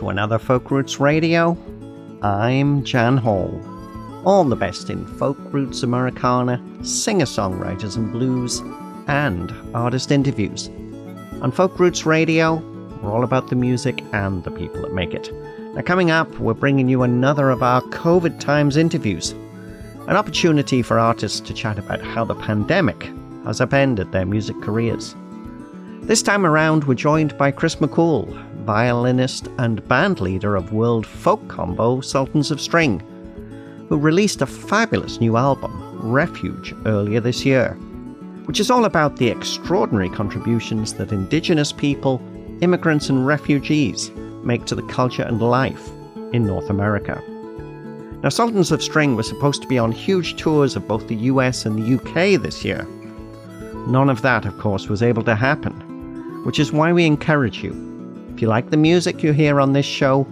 To another Folk Roots Radio. I'm Jan Hall. All the best in folk roots Americana, singer songwriters and blues, and artist interviews. On Folk Roots Radio, we're all about the music and the people that make it. Now, coming up, we're bringing you another of our COVID times interviews, an opportunity for artists to chat about how the pandemic has upended their music careers. This time around, we're joined by Chris McKhool, violinist and band leader of world folk combo Sultans of String, who released a fabulous new album, Refuge, earlier this year, which is all about the extraordinary contributions that Indigenous people, immigrants, and refugees make to the culture and life in North America. Now, Sultans of String was supposed to be on huge tours of both the US and the UK this year. None of that, of course, was able to happen, which is why we encourage you if you like the music you hear on this show,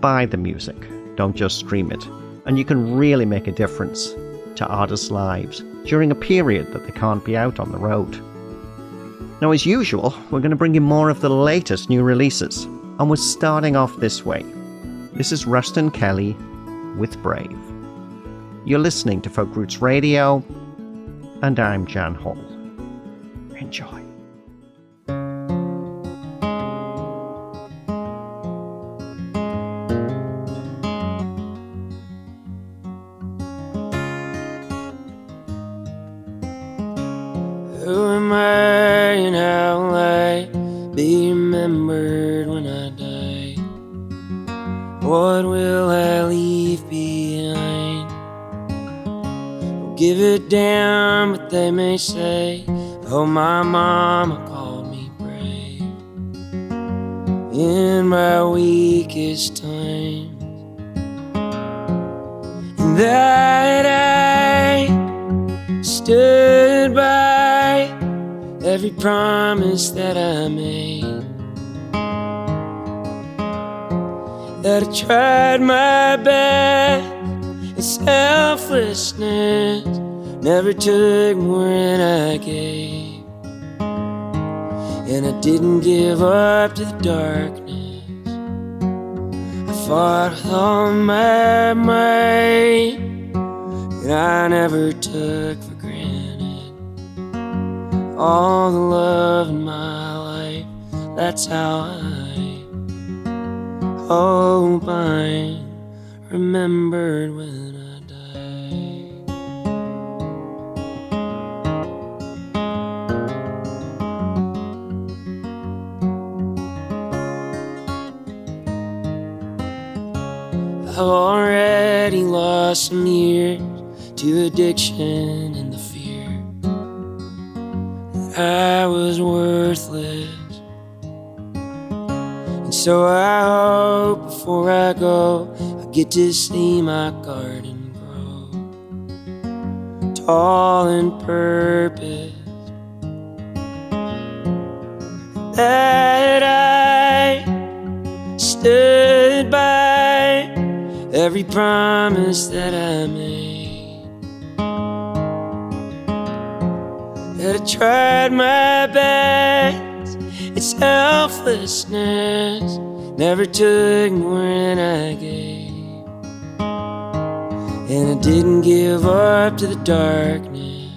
buy the music, don't just stream it. And you can really make a difference to artists' lives during a period that they can't be out on the road. Now, as usual, we're going to bring you more of the latest new releases, and we're starting off this way. This is Ruston Kelly with Brave. You're listening to Folk Roots Radio, and I'm Jan Hall. Enjoy. Say, Oh, my mama called me brave in my weakest times. That I stood by every promise that I made. That I tried my best selflessness Never took more than I gave. And I didn't give up to the darkness. I fought with all my might. And I never took for granted all the love in my life. That's how I hope I'm remembered when. I've already lost some years to addiction and the fear that I was worthless. And so I hope before I go, I get to see my garden grow tall and purpose. That I stood every promise that I made. That I tried my best, it's selflessness, never took more than I gave. And I didn't give up to the darkness.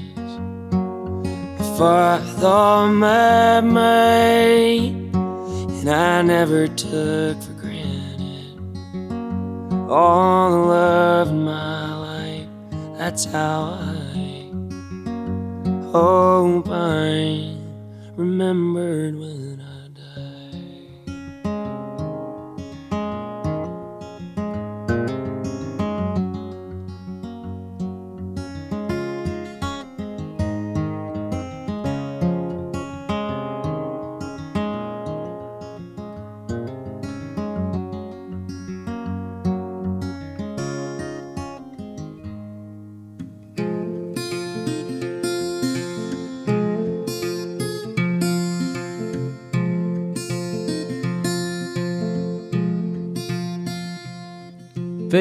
I fought with all my might, and I never took for all the love in my life. That's how I hope I'm remembered when.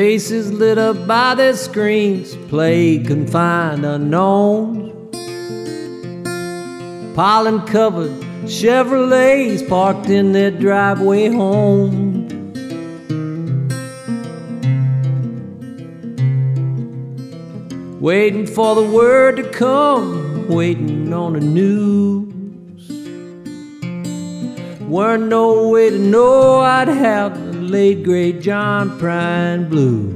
faces lit up by their screens, play confined unknowns. Pollen covered Chevrolets parked in their driveway home. Waiting for the word to come, waiting on the news. Weren't no way to know I'd have late great John Prine blues.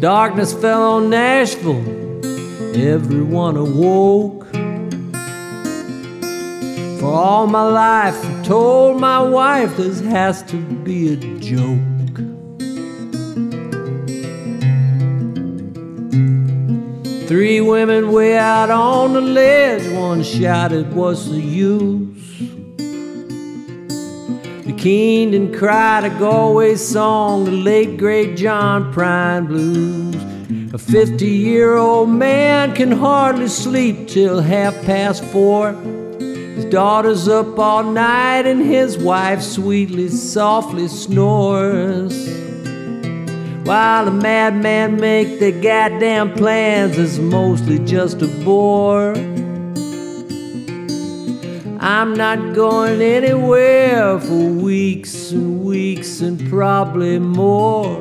Darkness fell on Nashville, everyone awoke. For all my life, I told my wife this has to be a joke. Three women way out on the ledge, one shouted, What's the use? The Keenan cried a Galway song, the late great John Prine blues. A 50 year old man can hardly sleep till half past four. His daughter's up all night and his wife sweetly, softly snores. While the madman make the goddamn plans, it's mostly just a bore. I'm not going anywhere for weeks and weeks and probably more.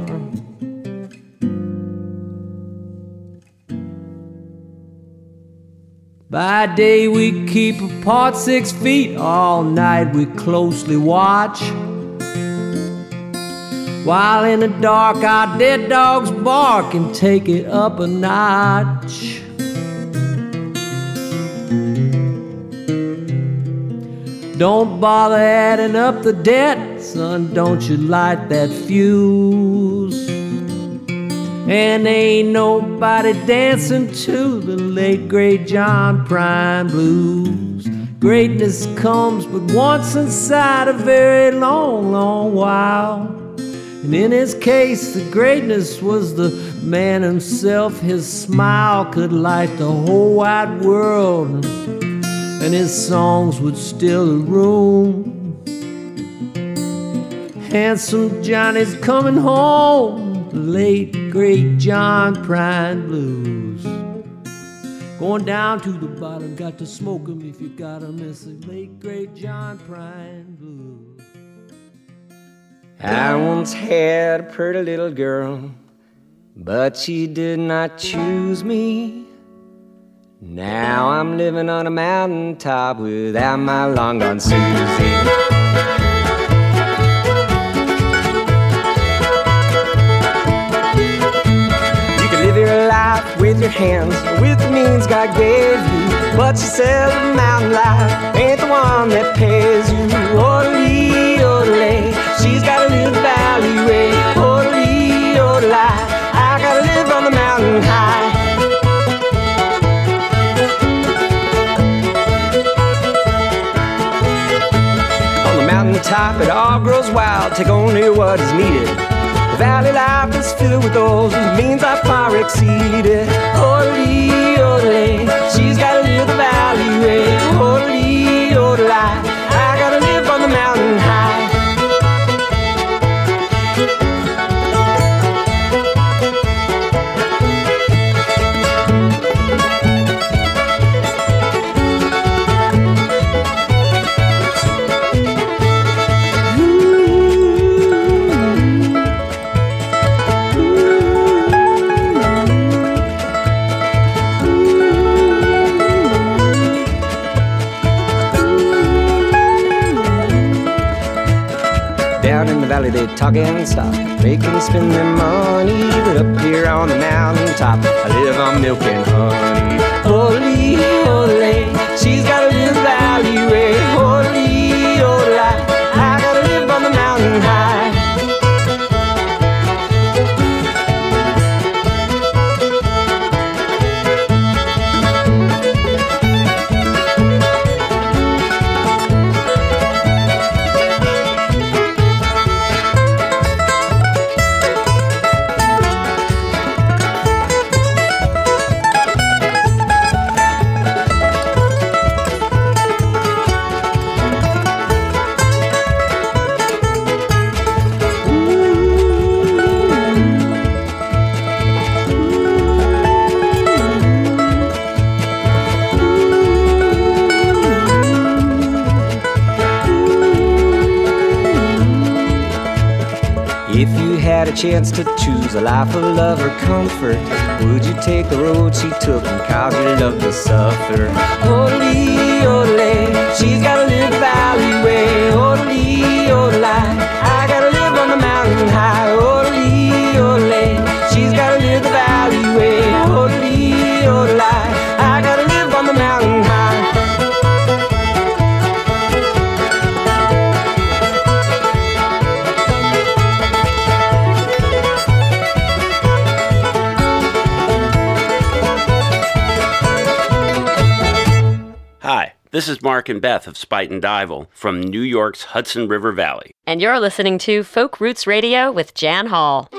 By day we keep apart six feet, all night we closely watch. While in the dark our dead dogs bark and take it up a notch. Don't bother adding up the debt, son. Don't you light that fuse. And ain't nobody dancing to the late great John Prine blues. Greatness comes but once inside a very long, long while. And in his case, the greatness was the man himself. His smile could light the whole wide world and his songs would still the room. Handsome Johnny's coming home, the late great John Prine blues. Going down to the bottom, got to smoke 'em if you got 'em. It's the late great John Prine blues. I once had a pretty little girl, but she did not choose me. Now I'm living on a mountaintop without my long gone Susie. You can live your life with your hands, with the means God gave you. But she said the mountain life ain't the one that pays you. Orderly, orderly, she's gotta live the valley way. Oh, orderly, orderly, I gotta live on the mountain high. On the mountaintop, it all grows wild. Take only what is needed. The valley life is filled with those whose means are far exceeded. Oh, orderly, orderly, she's gotta live the valley way. Oh, orderly, orderly, valley they talk and stop, make and spend their money. But up here on the mountaintop, I live on milk and honey. Holy, holy, she's gotta chance to choose a life of love or comfort, would you take the road she took and cause your love to suffer? Holy, ole, she's gotta live valley way. Holy, ole, this is Mark and Beth of Spuyten Duyvil from New York's Hudson River Valley. And you're listening to Folk Roots Radio with Jan Hall.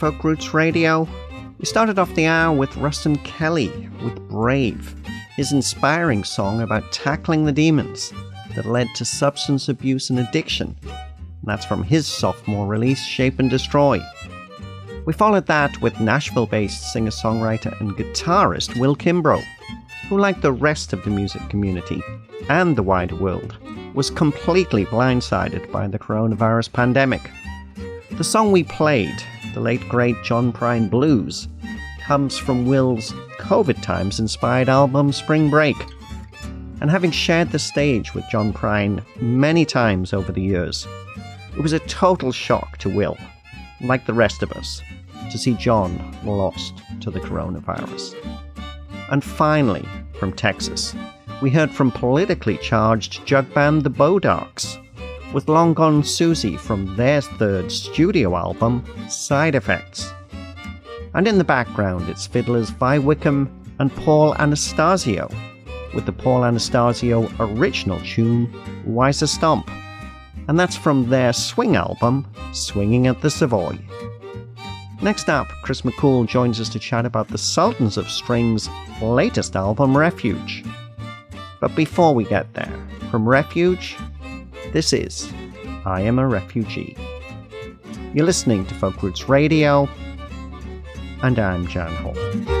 Folk Roots Radio. We started off the hour with Ruston Kelly with Brave, his inspiring song about tackling the demons that led to substance abuse and addiction. And that's from his sophomore release, Shape and Destroy. We followed that with Nashville based singer songwriter and guitarist Will Kimbrough, who, like the rest of the music community and the wider world, was completely blindsided by the coronavirus pandemic. The song we played, the late great John Prine Blues, comes from Will's COVID times inspired album Spring Break. And having shared the stage with John Prine many times over the years, it was a total shock to Will, like the rest of us, to see John lost to the coronavirus. And finally, from Texas, we heard from politically charged jug band The Bodarks with Long Gone Susie from their third studio album, Side Effects. And in the background, it's fiddlers Vi Wickham and Paul Anastasio, with the Paul Anastasio original tune, Weiser Stomp. And that's from their swing album, Swinging at the Savoy. Next up, Chris McKhool joins us to chat about the Sultans of String's latest album, Refuge. But before we get there, from Refuge, this is I Am a Refugee. You're listening to Folk Roots Radio, and I'm Jan Hall.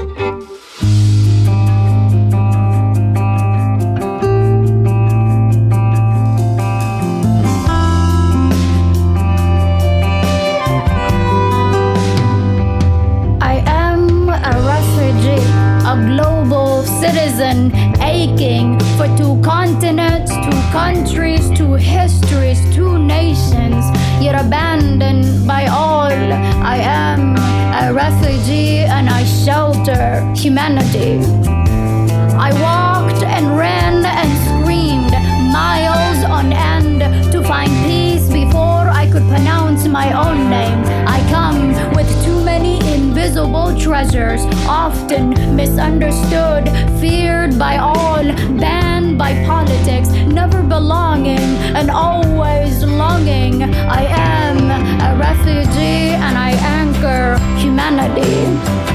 Citizen, aching for two continents, two countries, two histories, two nations, yet abandoned by all. I am a refugee and I shelter humanity. I walked and ran and screamed miles on end to find peace before I could pronounce my own name. Treasures, often misunderstood, feared by all, banned by politics, never belonging and always longing. I am a refugee and I anchor humanity.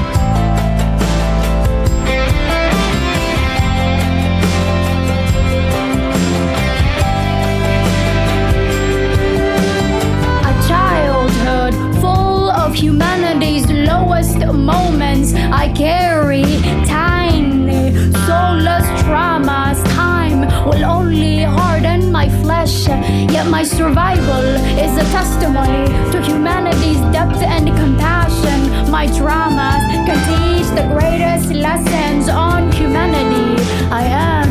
Humanity's lowest moments. I carry tiny, soulless traumas. Time will only harden my flesh. Yet my survival is a testimony to humanity's depth and compassion. My dramas can teach the greatest lessons on humanity. I am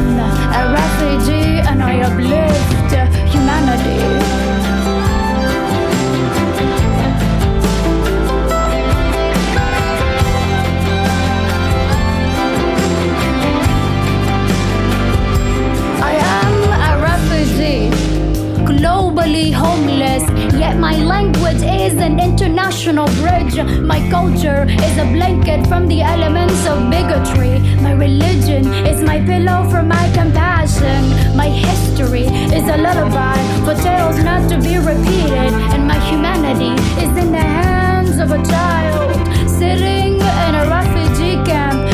a refugee and I uplift humanity. Globally homeless. Yet my language is an international bridge. My culture is a blanket from the elements of bigotry. My religion is my pillow for my compassion. My history is a lullaby for tales not to be repeated. And my humanity is in the hands of a child sitting in a refugee camp,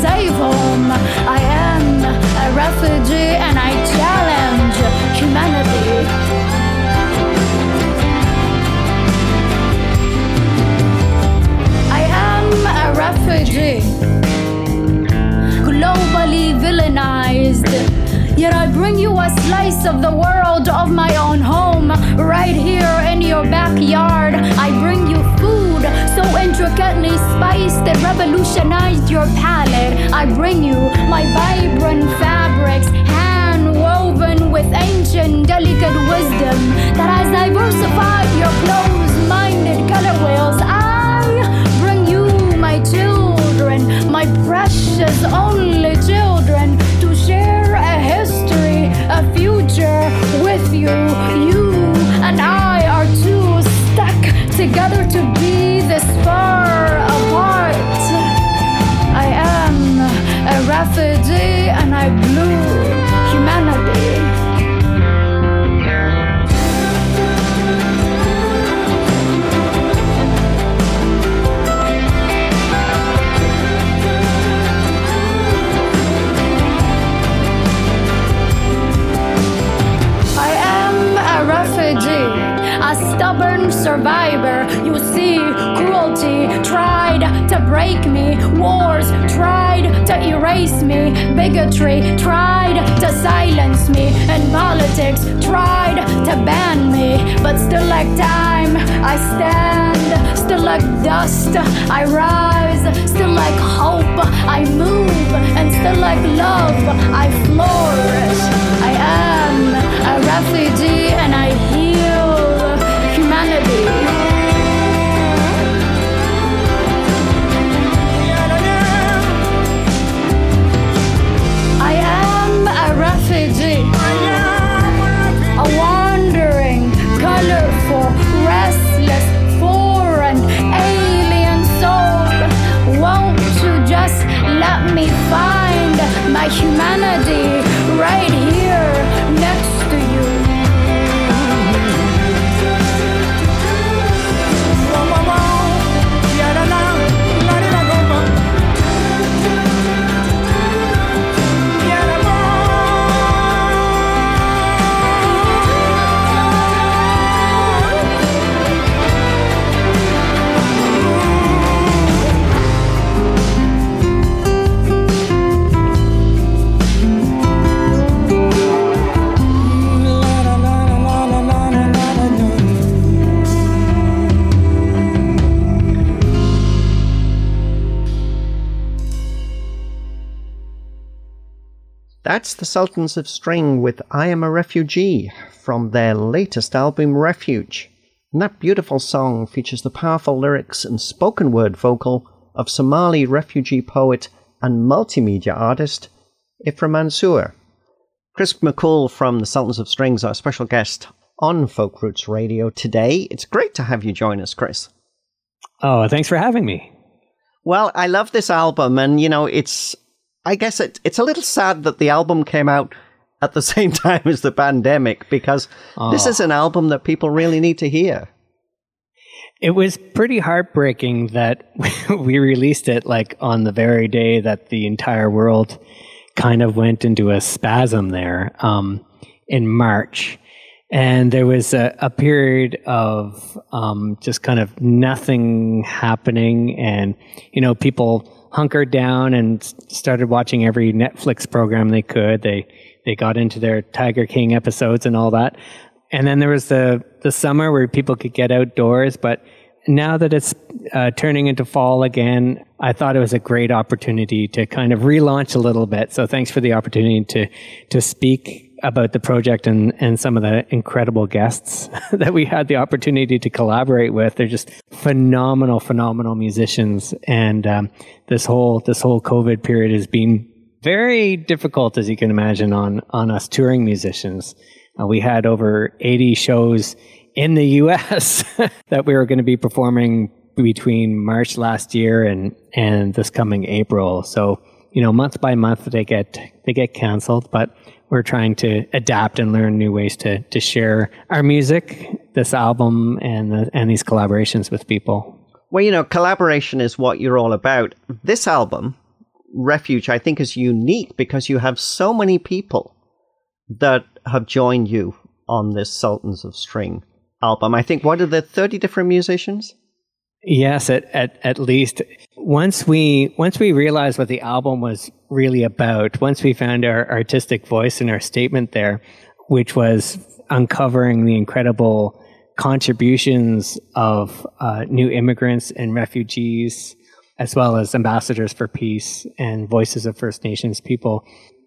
safe home. I am a refugee and I challenge humanity. I am a refugee, globally villainized. Yet I bring you a slice of the world of my own home, right here in your backyard. Intricately spiced it revolutionized your palate. I bring you my vibrant fabrics, hand woven with ancient, delicate wisdom that has diversified your closed minded color wheels. I bring you my children, my precious only children, to share a history, a future with you. You and I are too stuck together to be this far apart. I am a refugee and I blew humanity. I am a refugee, a stubborn survivor. You see, cruelty tried to break me, wars tried to erase me, bigotry tried to silence me, and politics tried to ban me. But still, like time, I stand, still like dust, I rise, still like hope, I move, and still like love, I flourish. I am a refugee and I Sultans of String with I Am a Refugee from their latest album Refuge. And that beautiful song features the powerful lyrics and spoken word vocal of Somali refugee poet and multimedia artist Ifrah Mansour. Chris McKhool from the Sultans of Strings, our special guest on Folk Roots Radio today. It's great to have you join us, Chris. Oh, thanks for having me. Well, I love this album, and you know, it's. I guess it, it's a little sad that the album came out at the same time as the pandemic because this Oh. is an album that people really need to hear. It was pretty heartbreaking that we released it like on the very day that the entire world kind of went into a spasm there um, in March. And there was a, a period of um, just kind of nothing happening, and you know, people hunkered down and started watching every Netflix program they could. They they got into their Tiger King episodes and all that. And then there was the the summer where people could get outdoors, but now that it's uh, turning into fall again, I thought it was a great opportunity to kind of relaunch a little bit. So thanks for the opportunity to to speak about the project and, and some of the incredible guests that we had the opportunity to collaborate with. They're just phenomenal, phenomenal musicians. And um, this whole this whole COVID period has been very difficult, as you can imagine, on on us touring musicians. Uh, we had over 80 shows in the U.S. that we were going to be performing between March last year and and this coming April. So you know, month by month they get they get canceled, but we're trying to adapt and learn new ways to to share our music, this album, and the, and these collaborations with people. Well, you know, collaboration is what you're all about. This album, Refuge, I think is unique because you have so many people that have joined you on this Sultans of String album. I think what are the 30 different musicians? Yes, at, at, at least once we once we realized what the album was really about, once we found our artistic voice and our statement there, which was uncovering the incredible contributions of uh, new immigrants and refugees, as well as ambassadors for peace and voices of First Nations people,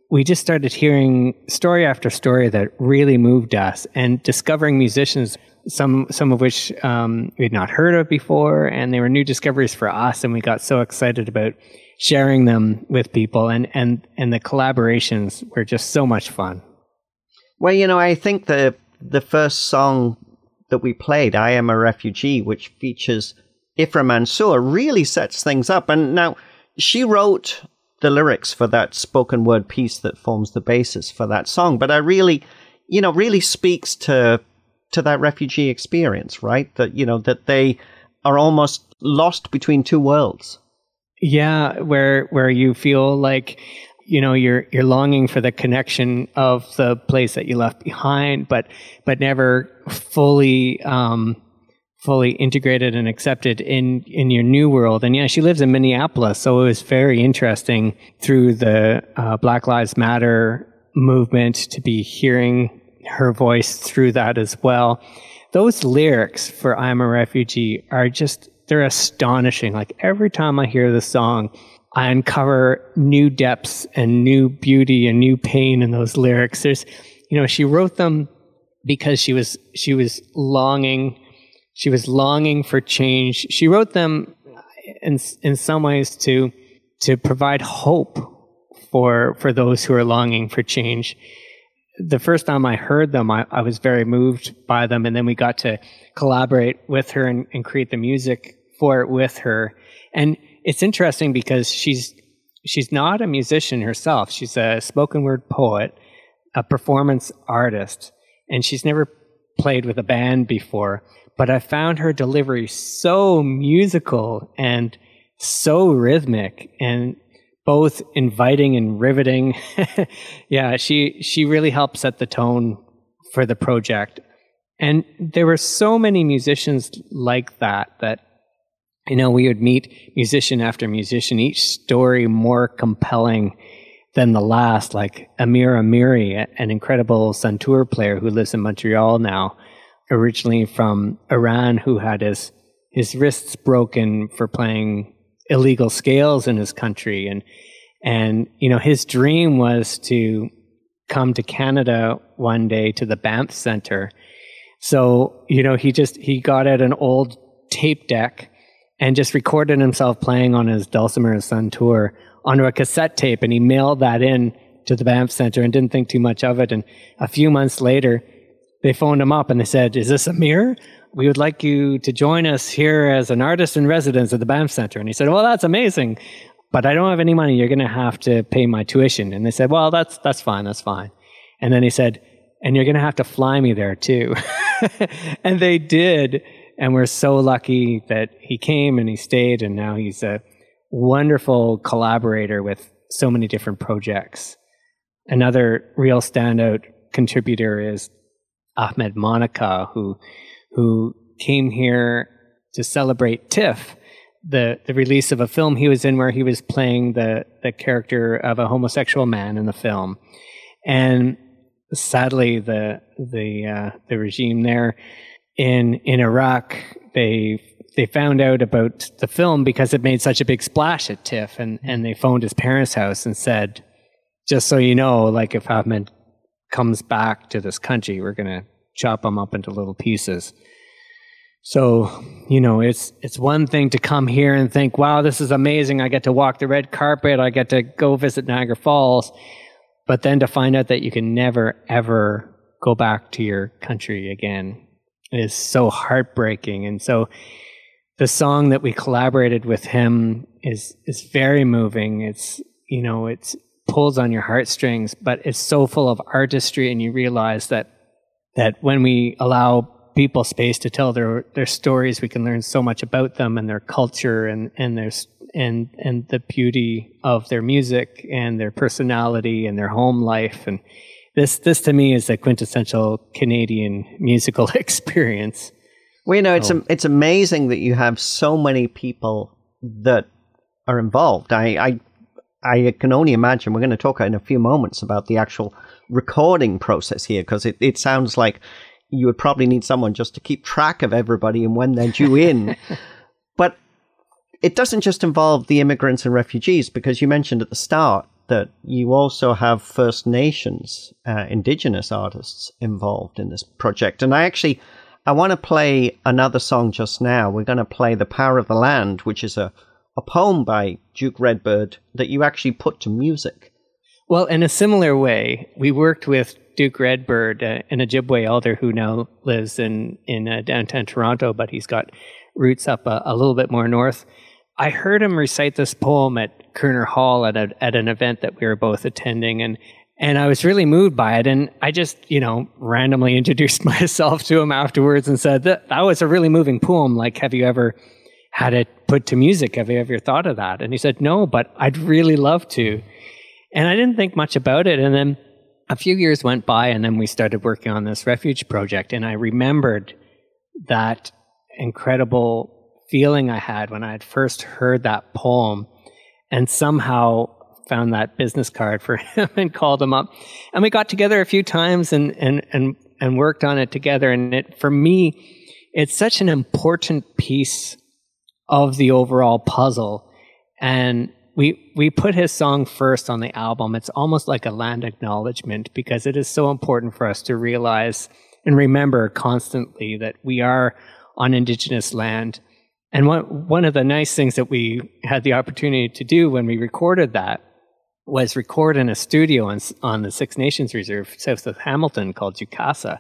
we just started hearing story after story that really moved us and discovering musicians some some of which um, we had not heard of before, and they were new discoveries for us, and we got so excited about sharing them with people, and and and the collaborations were just so much fun. Well, you know, I think the the first song that we played, "I Am a Refugee," which features Ifrah Mansour, really sets things up. And now she wrote the lyrics for that spoken word piece that forms the basis for that song, but I really, you know, really speaks to to that refugee experience, right? That, you know, that they are almost lost between two worlds. Yeah, where where you feel like you know you're you're longing for the connection of the place that you left behind, but but never fully um, fully integrated and accepted in in your new world. And yeah, she lives in Minneapolis, so it was very interesting through the uh, Black Lives Matter movement to be hearing her voice through that as well. Those lyrics for I'm a Refugee are just, they're astonishing. Like every time I hear the song, I uncover new depths and new beauty and new pain in those lyrics. There's, you know, she wrote them because she was, she was longing, she was longing for change. She wrote them in, in some ways to, to provide hope for, for those who are longing for change the first time I heard them, I, I, was very moved by them. And then we got to collaborate with her and, and, create the music for it with her. And it's interesting because she's, she's not a musician herself. She's a spoken word poet, a performance artist, and she's never played with a band before. But I found her delivery so musical and so rhythmic and both inviting and riveting. yeah, she she really helped set the tone for the project. And there were so many musicians like that that you know we would meet musician after musician, each story more compelling than the last. Like Amir Amiri, an incredible santoor player who lives in Montreal now, originally from Iran, who had his his wrists broken for playing illegal scales in his country and and you know his dream was to come to Canada one day to the Banff Center. So, you know, he just he got out an old tape deck and just recorded himself playing on his Dulcimer Santoor onto a cassette tape and he mailed that in to the Banff Center and didn't think too much of it. And a few months later, they phoned him up and they said, Is this Amir? We would like you to join us here as an artist in residence at the Banff Center. And he said, well, that's amazing, but I don't have any money. You're going to have to pay my tuition. And they said, well, that's, that's fine. That's fine. And then he said, and you're going to have to fly me there too. and they did. And we're so lucky that he came and he stayed. And now he's a wonderful collaborator with so many different projects. Another real standout contributor is Ahmed Moneka, who who came here to celebrate TIFF, the the release of a film he was in where he was playing the the character of a homosexual man in the film, and sadly the the uh, the regime there in in Iraq they they found out about the film because it made such a big splash at TIFF, and and they phoned his parents' house and said, just so you know, like if Ahmed comes back to this country, we're gonna chop them up into little pieces. So, you know, it's it's one thing to come here and think, "Wow, this is amazing. I get to walk the red carpet. I get to go visit Niagara Falls." But then to find out that you can never ever go back to your country again is so heartbreaking. And so the song that we collaborated with him is is very moving. It's, you know, it's pulls on your heartstrings, but it's so full of artistry and you realize that that when we allow people space to tell their their stories. We can learn so much about them and their culture and and their and and the beauty of their music and their personality and their home life and this this to me is a quintessential Canadian musical experience. Well, you know, it's oh. it's amazing that you have so many people that are involved. I, I I can only imagine. We're going to talk in a few moments about the actual recording process here because it, it sounds like you would probably need someone just to keep track of everybody and when they're due in. but it doesn't just involve the immigrants and refugees because you mentioned at the start that you also have First Nations, uh, Indigenous artists involved in this project. And I actually, I want to play another song just now. We're going to play "The Power of the Land," which is a a poem by Duke Redbird that you actually put to music. Well, in a similar way, we worked with Duke Redbird, uh, an Ojibwe elder who now lives in in uh, downtown Toronto, but he's got roots up a, a, little bit more north. I heard him recite this poem at Koerner Hall at a, at an event that we were both attending, and and I was really moved by it. And I just you know randomly introduced myself to him afterwards and said that that was a really moving poem. Like, have you ever had it put to music? Have you ever thought of that? And he said, no, but I'd really love to. And I didn't think much about it, and then a few years went by and then we started working on this refuge project and i remembered that incredible feeling i had when i had first heard that poem and somehow found that business card for him and called him up and we got together a few times and and and, and worked on it together and it for me it's such an important piece of the overall puzzle and we we put his song first on the album. It's almost like a land acknowledgement because it is so important for us to realize and remember constantly that we are on indigenous land. And one one of the nice things that we had the opportunity to do when we recorded that was record in a studio on, on the Six Nations Reserve south of Hamilton called Jukasa.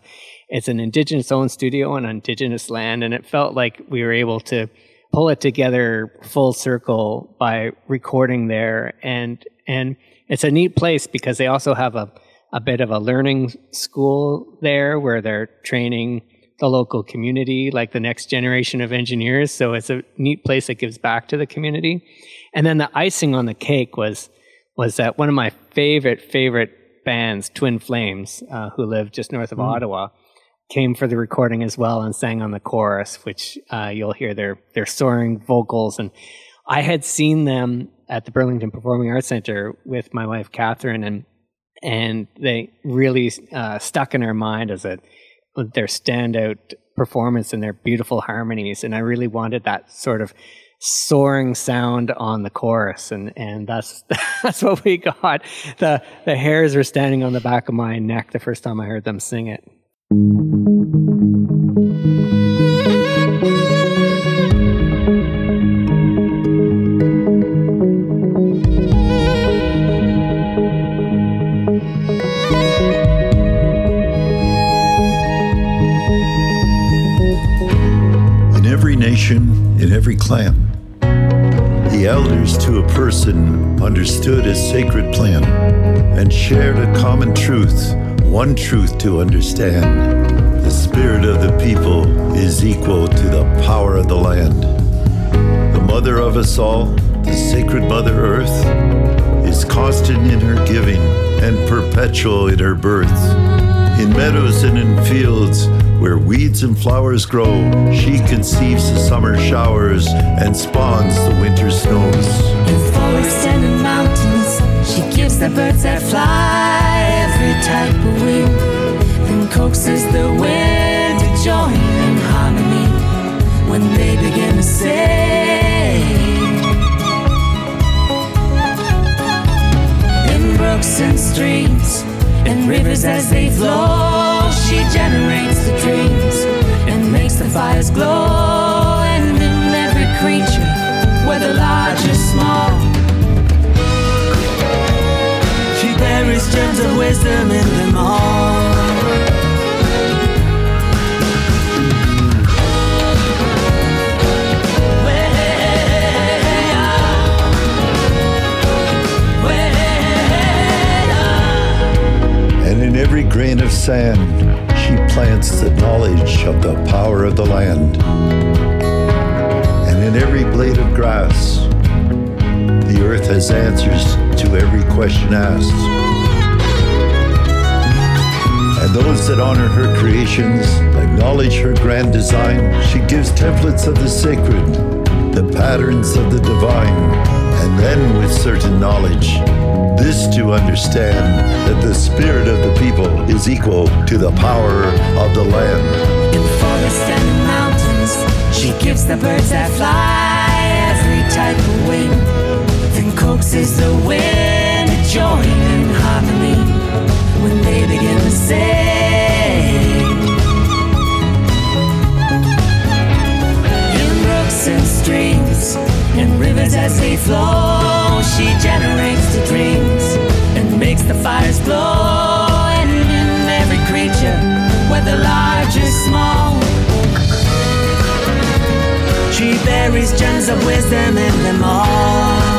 It's an indigenous owned studio on indigenous land, and it felt like we were able to pull it together full circle by recording there. And and it's a neat place because they also have a, a bit of a learning school there where they're training the local community like the next generation of engineers. So it's a neat place that gives back to the community. And then the icing on the cake was was that one of my favorite favorite bands twin flames uh, who live just north of mm. ottawa came for the recording as well and sang on the chorus, which uh, you'll hear their their soaring vocals. And I had seen them at the Burlington Performing Arts Center with my wife Catherine, and and they really uh, stuck in our mind as a their standout performance and their beautiful harmonies. And I really wanted that sort of soaring sound on the chorus and and that's that's what we got the the hairs were standing on the back of my neck the first time i heard them sing it in every nation, in every clan, the elders to a person understood a sacred plan and shared a common truth one truth to understand the spirit of the people is equal to the power of the land. The mother of us all, the sacred Mother Earth, is constant in her giving and perpetual in her birth. In meadows and in fields, Where weeds and flowers grow, she conceives the summer showers and spawns the winter snows. In forests and in mountains, she gives the birds that fly every type of wing. Then coaxes the wind to join in harmony when they begin to sing. In brooks and streams and rivers as they flow, she generates the dreams and makes the fires glow. And in every creature, whether large or small, she buries gems of wisdom in them all. And in every grain of sand, she plants the knowledge of the power of the land. And in every blade of grass, the earth has answers to every question asked. Those that honor her creations acknowledge her grand design. She gives templates of the sacred, the patterns of the divine, and then with certain knowledge, this to understand that the spirit of the people is equal to the power of the land. In forests and in mountains, she gives the birds that fly every type of wing. Then coaxes the wind to join in harmony when they begin to sing. In brooks and streams and rivers as they flow, she generates the dreams and makes the fires glow. And in every creature, whether large or small, she buries gems of wisdom in them all.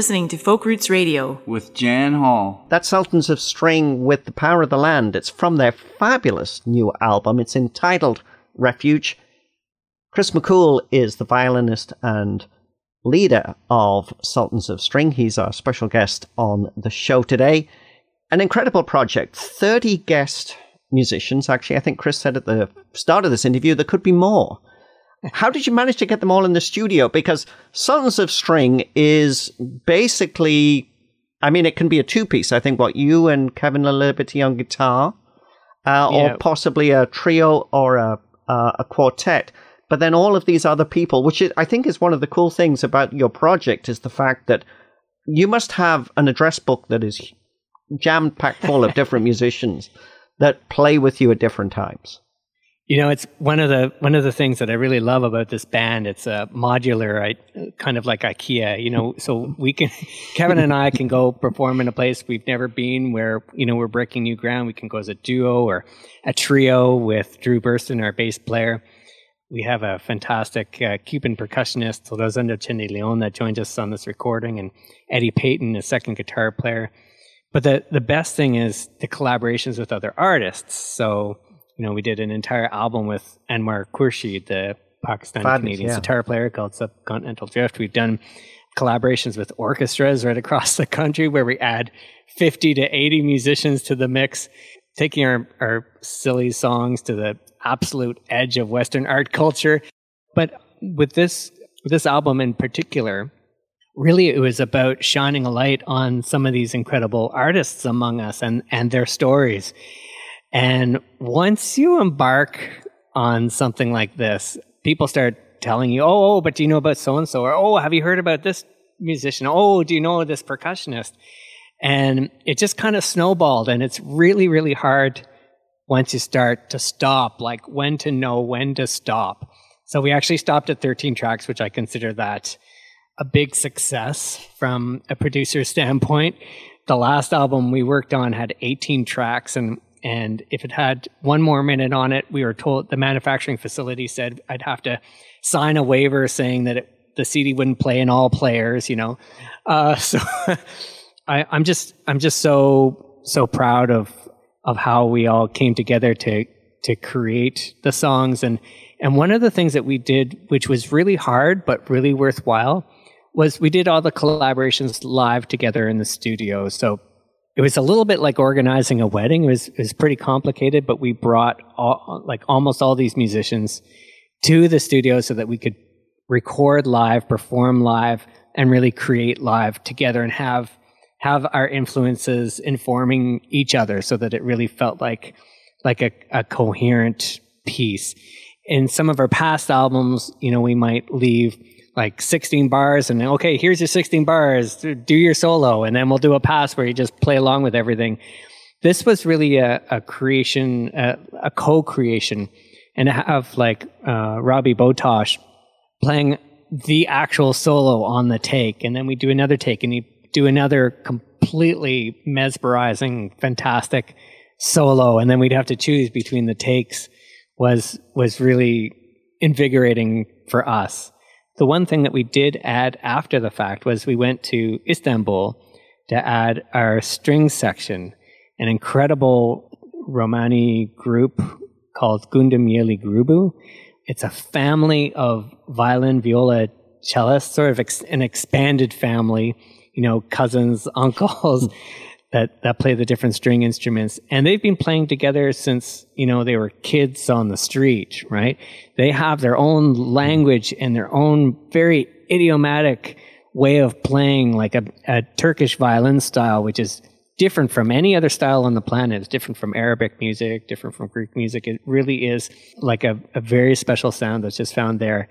Listening to Folk Roots Radio. with Jan Hall. That's Sultans of String with The Power of the Land. It's from their fabulous new album. It's entitled Refuge. Chris McKhool is the violinist and leader of Sultans of String. He's our special guest on the show today. An incredible project. 30 guest musicians. Actually, I think Chris said at the start of this interview there could be more. How did you manage to get them all in the studio? Because Sultans of String is basically, I mean, it can be a two piece. I think what you and Kevin Laliberté on guitar, uh, Yeah. or possibly a trio or a uh, a quartet. But then all of these other people, which is, I think is one of the cool things about your project, is the fact that you must have an address book that is jammed packed full of different musicians that play with you at different times. You know, it's one of the one of the things that I really love about this band. It's a modular, I, kind of like IKEA. You know, so we can Kevin and I can go perform in a place we've never been, where you know we're breaking new ground. We can go as a duo or a trio with Drew Birston, our bass player. We have a fantastic uh, Cuban percussionist, Rosendo Chendy Leon, that joined us on this recording, and Eddie Paton, a second guitar player. But the the best thing is the collaborations with other artists. So you know, we did an entire album with Anwar Khurshid, the Pakistani Fabulous, Canadian yeah. sitar player called Subcontinental Drift. We've done collaborations with orchestras right across the country where we add 50 to 80 musicians to the mix, taking our, our silly songs to the absolute edge of Western art culture. But with this this album in particular, really it was about shining a light on some of these incredible artists among us and and their stories. And once you embark on something like this, people start telling you, "Oh, oh but do you know about so and so?" or "Oh, have you heard about this musician?" "Oh, do you know this percussionist?" And it just kind of snowballed, and it's really, really hard once you start to stop, like when to know when to stop. So we actually stopped at 13 tracks, which I consider that a big success from a producer standpoint. The last album we worked on had 18 tracks and and if it had one more minute on it, we were told the manufacturing facility said I'd have to sign a waiver saying that it, the CD wouldn't play in all players, you know. Uh, so I, I'm just I'm just so so proud of of how we all came together to to create the songs and and one of the things that we did which was really hard but really worthwhile was we did all the collaborations live together in the studio so it was a little bit like organizing a wedding it was, it was pretty complicated but we brought all, like almost all these musicians to the studio so that we could record live perform live and really create live together and have have our influences informing each other so that it really felt like like a, a coherent piece. In some of our past albums, you know, we might leave like 16 bars and okay, here's your 16 bars, do your solo, and then we'll do a pass where you just play along with everything. This was really a, a creation, a, a co-creation, and to have like uh, Robi Botos playing the actual solo on the take, and then we do another take, and he do another completely mesmerizing, fantastic solo, and then we'd have to choose between the takes was was really invigorating for us. The one thing that we did add after the fact was we went to Istanbul to add our string section, an incredible Romani group called Gundam Yeli Grubu. It's a family of violin, viola, cellists, sort of ex- an expanded family you know, cousins, uncles that, that play the different string instruments. And they've been playing together since, you know, they were kids on the street, right? They have their own language and their own very idiomatic way of playing, like a, a Turkish violin style, which is different from any other style on the planet. It's different from Arabic music, different from Greek music. It really is like a, a very special sound that's just found there.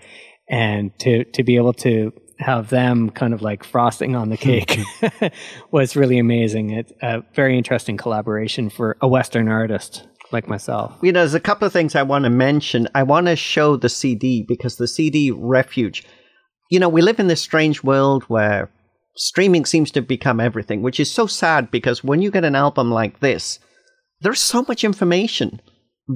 And to, to be able to have them kind of like frosting on the cake mm-hmm. was really amazing. It's a uh, very interesting collaboration for a Western artist like myself. You know, there's a couple of things I want to mention. I want to show the CD because the CD Refuge, you know, we live in this strange world where streaming seems to become everything, which is so sad because when you get an album like this, there's so much information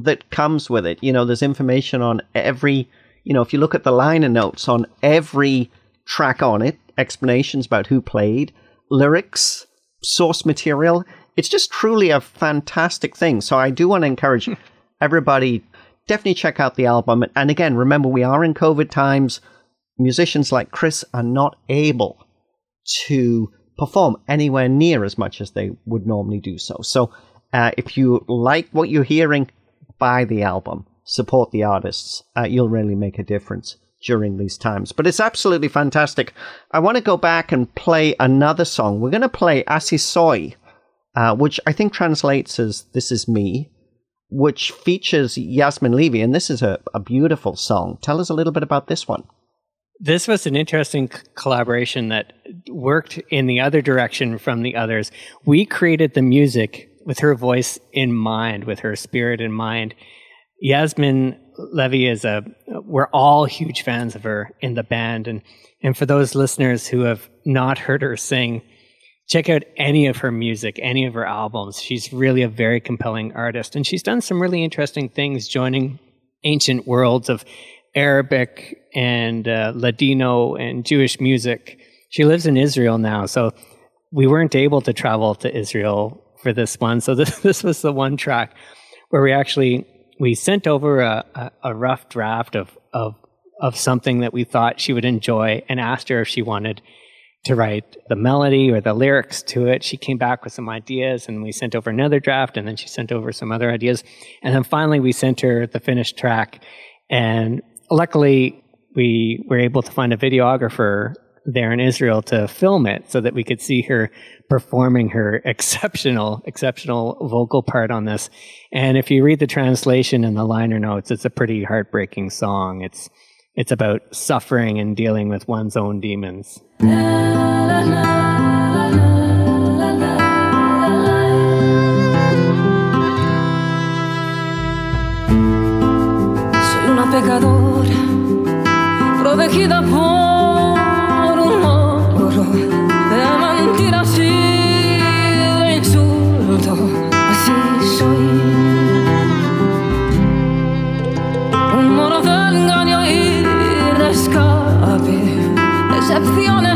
that comes with it. You know, there's information on every, you know, if you look at the liner notes on every track on it, explanations about who played, lyrics, source material. It's just truly a fantastic thing. So I do want to encourage everybody definitely check out the album. And again, remember we are in COVID times. Musicians like Chris are not able to perform anywhere near as much as they would normally do so. So uh, if you like what you're hearing, buy the album, support the artists. Uh, you'll really make a difference during these times. But it's absolutely fantastic. I want to go back and play another song. We're going to play Asi Soy, uh, which I think translates as This Is Me, which features Yasmin Levy. And this is a, a beautiful song. Tell us a little bit about this one. This was an interesting collaboration that worked in the other direction from the others. We created the music with her voice in mind, with her spirit in mind. Yasmin Levy is a we're all huge fans of her in the band. And and for those listeners who have not heard her sing check out any of her music any of her albums. She's really a very compelling artist. And she's done some really interesting things joining ancient worlds of Arabic and uh, Ladino and Jewish music. She lives in Israel now so we weren't able to travel to Israel for this one. So this this was the one track where we actually we sent over a, a, a rough draft of, of of something that we thought she would enjoy and asked her if she wanted to write the melody or the lyrics to it. She came back with some ideas and we sent over another draft and then she sent over some other ideas. And then finally we sent her the finished track. And luckily we were able to find a videographer there in Israel to film it so that we could see her performing her exceptional, exceptional vocal part on this. And if you read the translation and the liner notes, it's a pretty heartbreaking song. It's, it's about suffering and dealing with one's own demons. Decepciones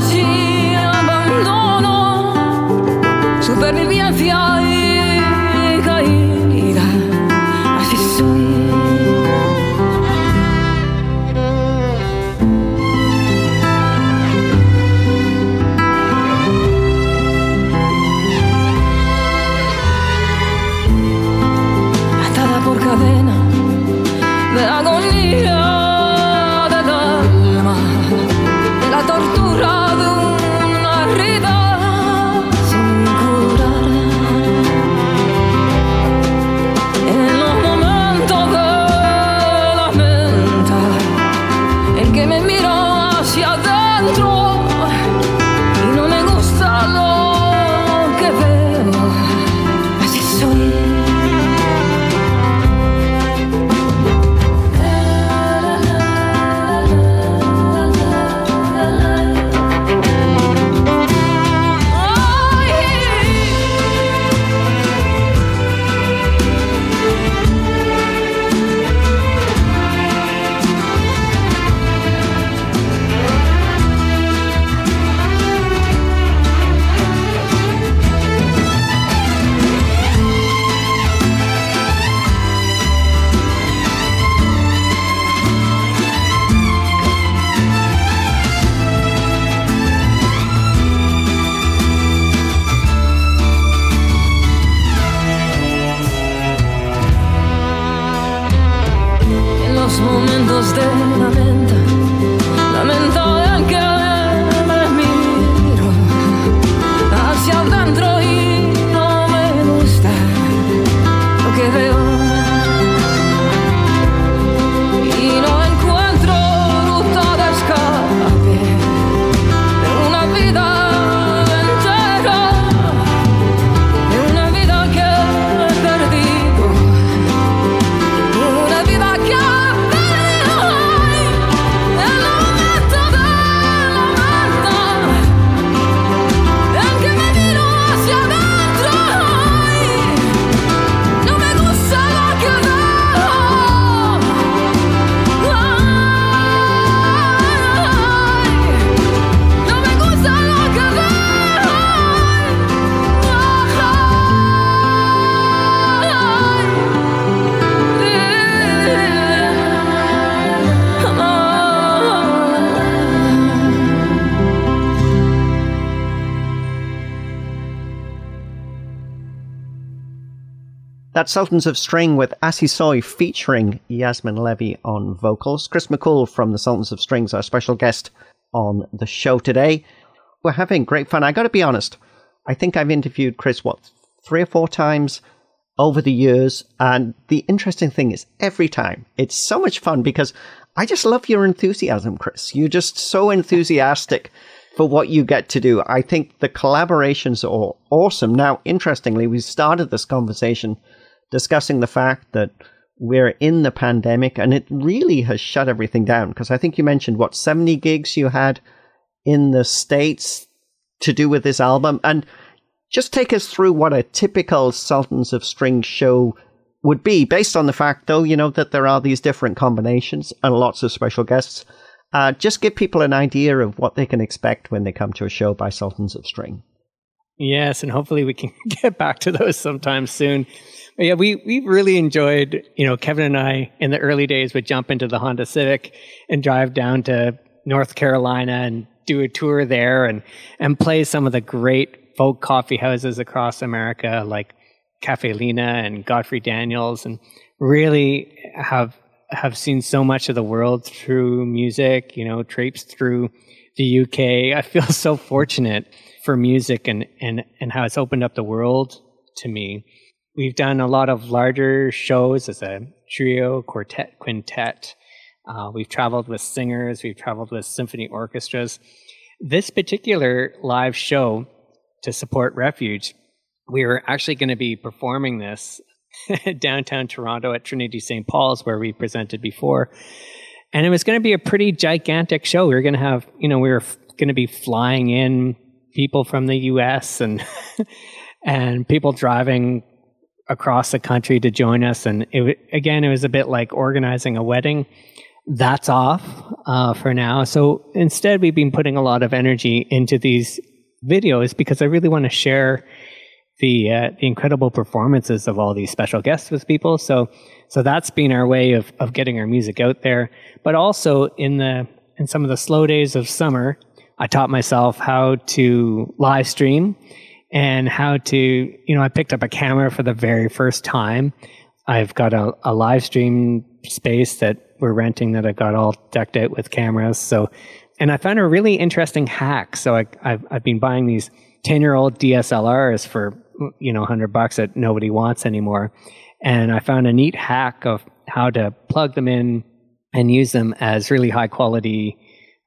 That's Sultans of String with Asi Soy featuring Yasmin Levy on vocals. Chris McKhool from the Sultans of Strings, our special guest on the show today. We're having great fun. I got to be honest. I think I've interviewed Chris, what, three or four times over the years. And the interesting thing is every time it's so much fun because I just love your enthusiasm, Chris. You're just so enthusiastic for what you get to do. I think the collaborations are awesome. Now, interestingly, we started this conversation discussing the fact that we're in the pandemic and it really has shut everything down. Because I think you mentioned what 70 gigs you had in the States to do with this album. And just take us through what a typical Sultans of String show would be, based on the fact, though, you know, that there are these different combinations and lots of special guests. Uh, just give people an idea of what they can expect when they come to a show by Sultans of String. Yes, and hopefully we can get back to those sometime soon. Yeah, we we really enjoyed. You know, Kevin and I in the early days would jump into the Honda Civic and drive down to North Carolina and do a tour there and and play some of the great folk coffee houses across America, like Cafe Lena and Godfrey Daniels, and really have have seen so much of the world through music. You know, traipsed through the UK. I feel so fortunate for music and and and how it's opened up the world to me. We've done a lot of larger shows as a trio, quartet, quintet. Uh, we've traveled with singers. We've traveled with symphony orchestras. This particular live show to support Refuge, we were actually going to be performing this downtown Toronto at Trinity St. Paul's, where we presented before. And it was going to be a pretty gigantic show. We were going to have, you know, we were f- going to be flying in people from the US and and people driving across the country to join us. And it, again, it was a bit like organizing a wedding. That's off uh, for now. So instead, we've been putting a lot of energy into these videos because I really want to share the uh, the incredible performances of all these special guests with people. So so that's been our way of of getting our music out there. But also in the in some of the slow days of summer, I taught myself how to live stream and how to you know I picked up a camera for the very first time. I've got a, a live stream space that we're renting that I got all decked out with cameras. So and I found a really interesting hack. So I, I've, I've been buying these 10 year old DSLRs for, you know, 100 bucks that nobody wants anymore. And I found a neat hack of how to plug them in and use them as really high quality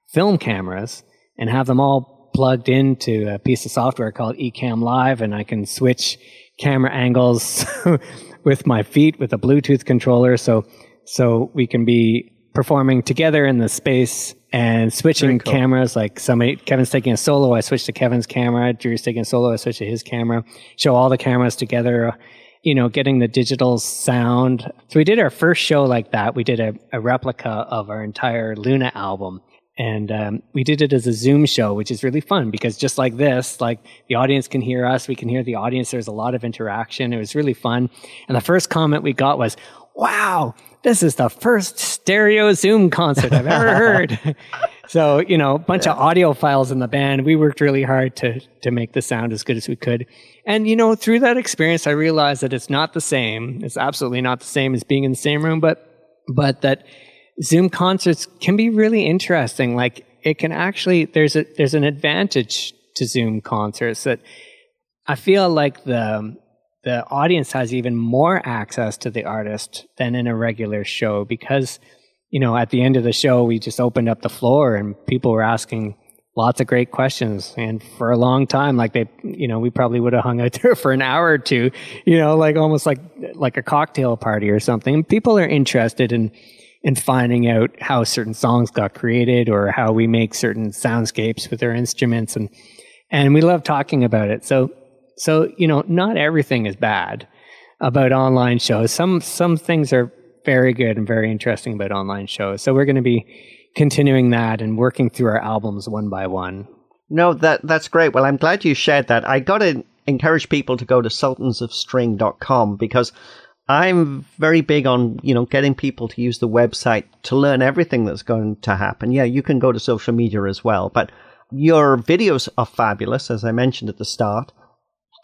film cameras and have them all plugged into a piece of software called Ecamm Live. And I can switch camera angles with my feet with a Bluetooth controller. So, so we can be performing together in the space and switching cool. cameras. Like somebody, Kevin's taking a solo, I switch to Kevin's camera. Drew's taking a solo, I switch to his camera. Show all the cameras together. You know, getting the digital sound. So we did our first show like that. We did a, a replica of our entire Luna album. And um, we did it as a Zoom show, which is really fun because just like this, like the audience can hear us, we can hear the audience. There's a lot of interaction. It was really fun. And the first comment we got was, wow, this is the first stereo Zoom concert I've ever heard. so, you know, a bunch of audiophiles in the band. We worked really hard to, to make the sound as good as we could. And, you know, through that experience, I realized that it's not the same. It's absolutely not the same as being in the same room, but, but that Zoom concerts can be really interesting. Like it can actually, there's a, there's an advantage to Zoom concerts that I feel like the, the audience has even more access to the artist than in a regular show because you know at the end of the show we just opened up the floor and people were asking lots of great questions and for a long time like they you know we probably would have hung out there for an hour or two you know like almost like like a cocktail party or something people are interested in in finding out how certain songs got created or how we make certain soundscapes with our instruments and and we love talking about it so so, you know, not everything is bad about online shows. Some some things are very good and very interesting about online shows. So we're going to be continuing that and working through our albums one by one. No, that that's great. Well, I'm glad you shared that. I got to encourage people to go to sultansofstring.com because I'm very big on, you know, getting people to use the website to learn everything that's going to happen. Yeah, you can go to social media as well, but your videos are fabulous as I mentioned at the start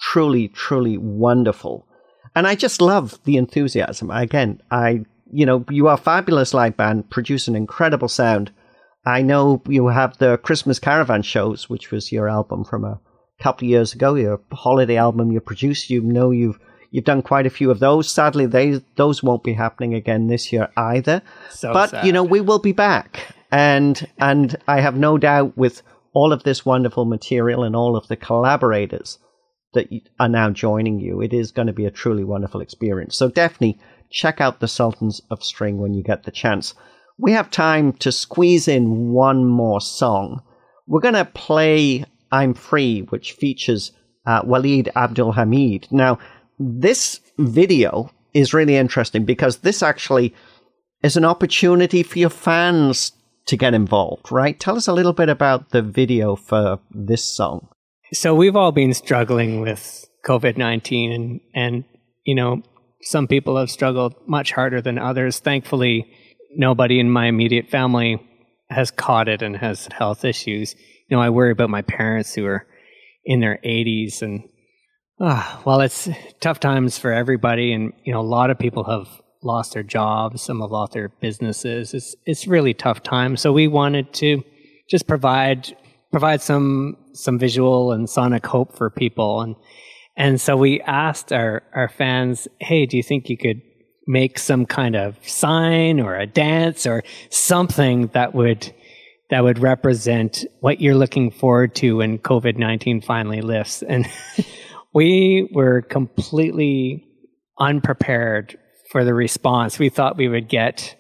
truly, truly wonderful. And I just love the enthusiasm. Again, I, you know, you are fabulous live band, produce an incredible sound. I know you have the Christmas Caravan shows, which was your album from a couple of years ago, your holiday album you produced. You know you've you've done quite a few of those. Sadly, they those won't be happening again this year either. So but sad. you know we will be back, and and I have no doubt with all of this wonderful material and all of the collaborators that are now joining you. It is going to be a truly wonderful experience. So definitely check out the Sultans of String when you get the chance. We have time to squeeze in one more song. We're going to play I'm Free, which features uh, Waleed Abdul Hamid. Now, this video is really interesting because this actually is an opportunity for your fans to get involved, right? Tell us a little bit about the video for this song. So we've all been struggling with COVID 19 and, and, you know, some people have struggled much harder than others. Thankfully, nobody in my immediate family has caught it and has health issues you know, I worry about my parents who are in their 80s and ah, well, it's tough times for everybody. And, you know, a lot of people have lost their jobs. Some have lost their businesses. It's, it's really tough time. So we wanted to just provide, provide some, some visual and sonic hope for people. And, and so we asked our, our fans, Hey, do you think you could make some kind of sign or a dance or something that would that would represent what you're looking forward to when COVID-19 finally lifts. And we were completely unprepared for the response. We thought we would get,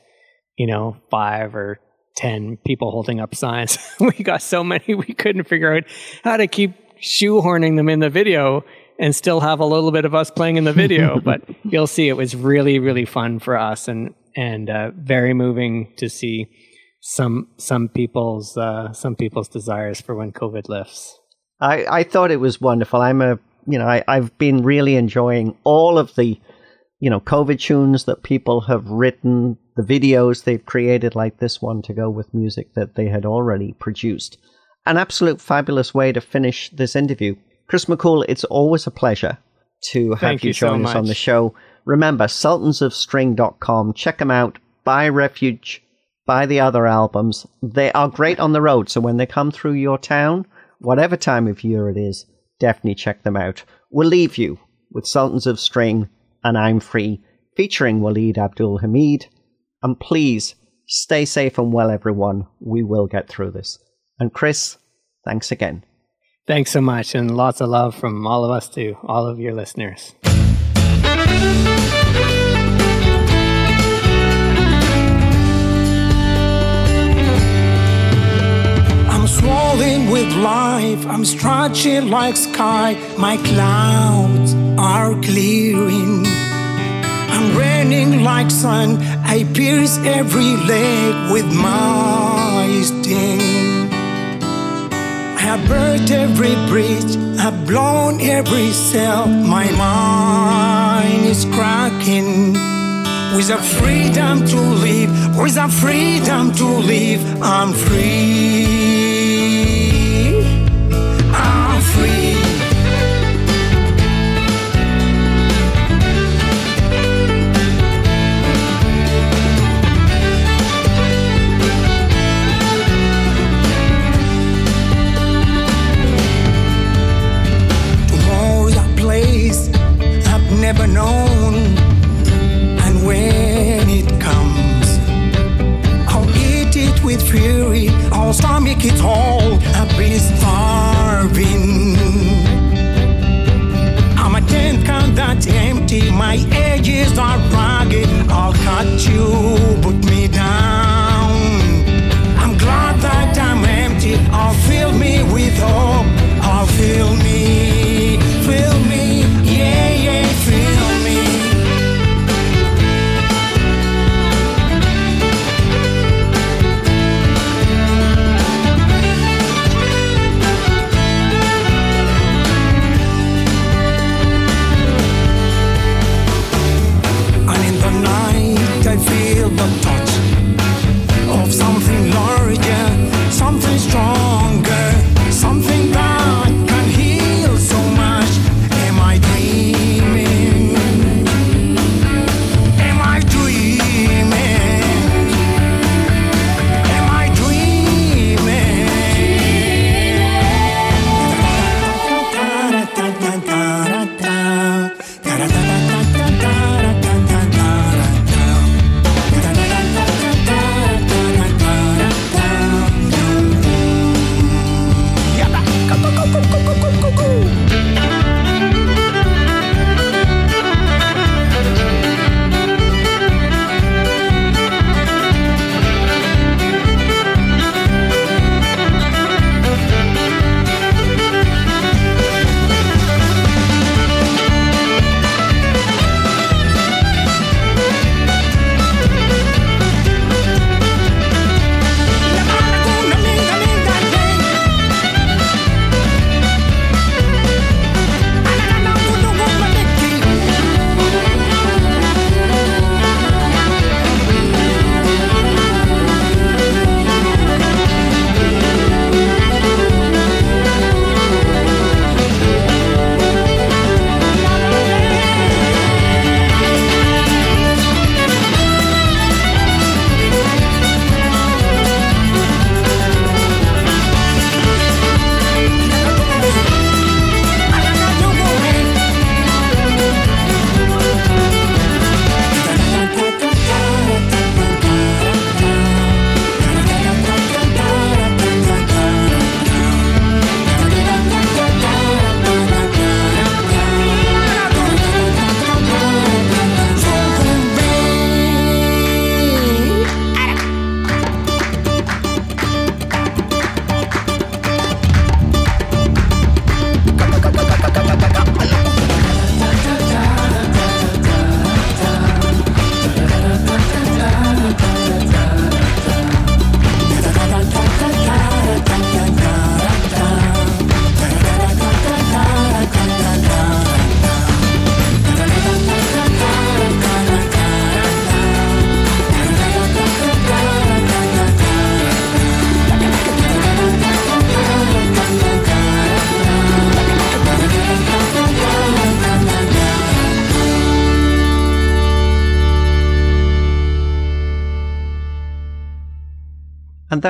you know, five or 10 people holding up signs. we got so many, we couldn't figure out how to keep shoehorning them in the video and still have a little bit of us playing in the video. but you'll see it was really, really fun for us and, and uh, very moving to see some some people's uh, some people's desires for when COVID lifts. I, I thought it was wonderful. I'm a you know I, I've been really enjoying all of the you know COVID tunes that people have written, the videos they've created, like this one to go with music that they had already produced. An absolute fabulous way to finish this interview. Chris McKhool, it's always a pleasure to have Thank you, you so join us on the show. Remember, sultansofstring.com. Check them out. Buy Refuge. Buy the other albums. They are great on the road. So when they come through your town, whatever time of year it is, definitely check them out. We'll leave you with Sultans of String and I'm Free, featuring Waleed Abdul Hamid. And please stay safe and well, everyone. We will get through this. And Chris, thanks again. Thanks so much, and lots of love from all of us to all of your listeners. With life, I'm stretching like sky. My clouds are clearing. I'm raining like sun, I pierce every leg with my sting. I have burnt every bridge, I've blown every cell. My mind is cracking. With a freedom to live, with a freedom to live, I'm free. Fury. I'll stomach it all. I've been starving. I'm a tent can that's empty. My edges are ragged. I'll cut you, put me down.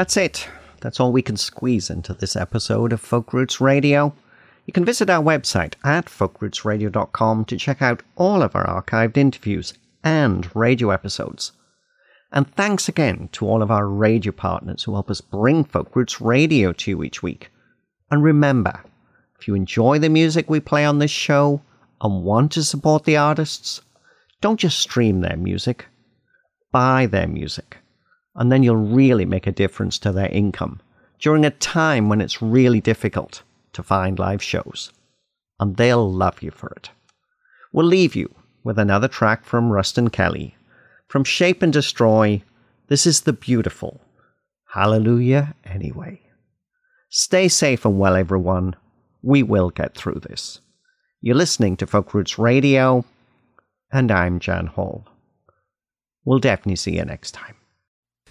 That's it. That's all we can squeeze into this episode of Folk Roots Radio. You can visit our website at folkrootsradio.com to check out all of our archived interviews and radio episodes. And thanks again to all of our radio partners who help us bring Folk Roots Radio to you each week. And remember, if you enjoy the music we play on this show and want to support the artists, don't just stream their music, buy their music. And then you'll really make a difference to their income during a time when it's really difficult to find live shows. And they'll love you for it. We'll leave you with another track from Ruston Kelly. From Shape and Destroy, this is the beautiful Hallelujah Anyway. Stay safe and well, everyone. We will get through this. You're listening to Folk Roots Radio, and I'm Jan Hall. We'll definitely see you next time.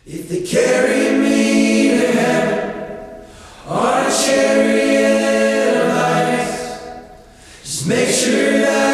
If they carry me to heaven on a chariot of ice, just make sure that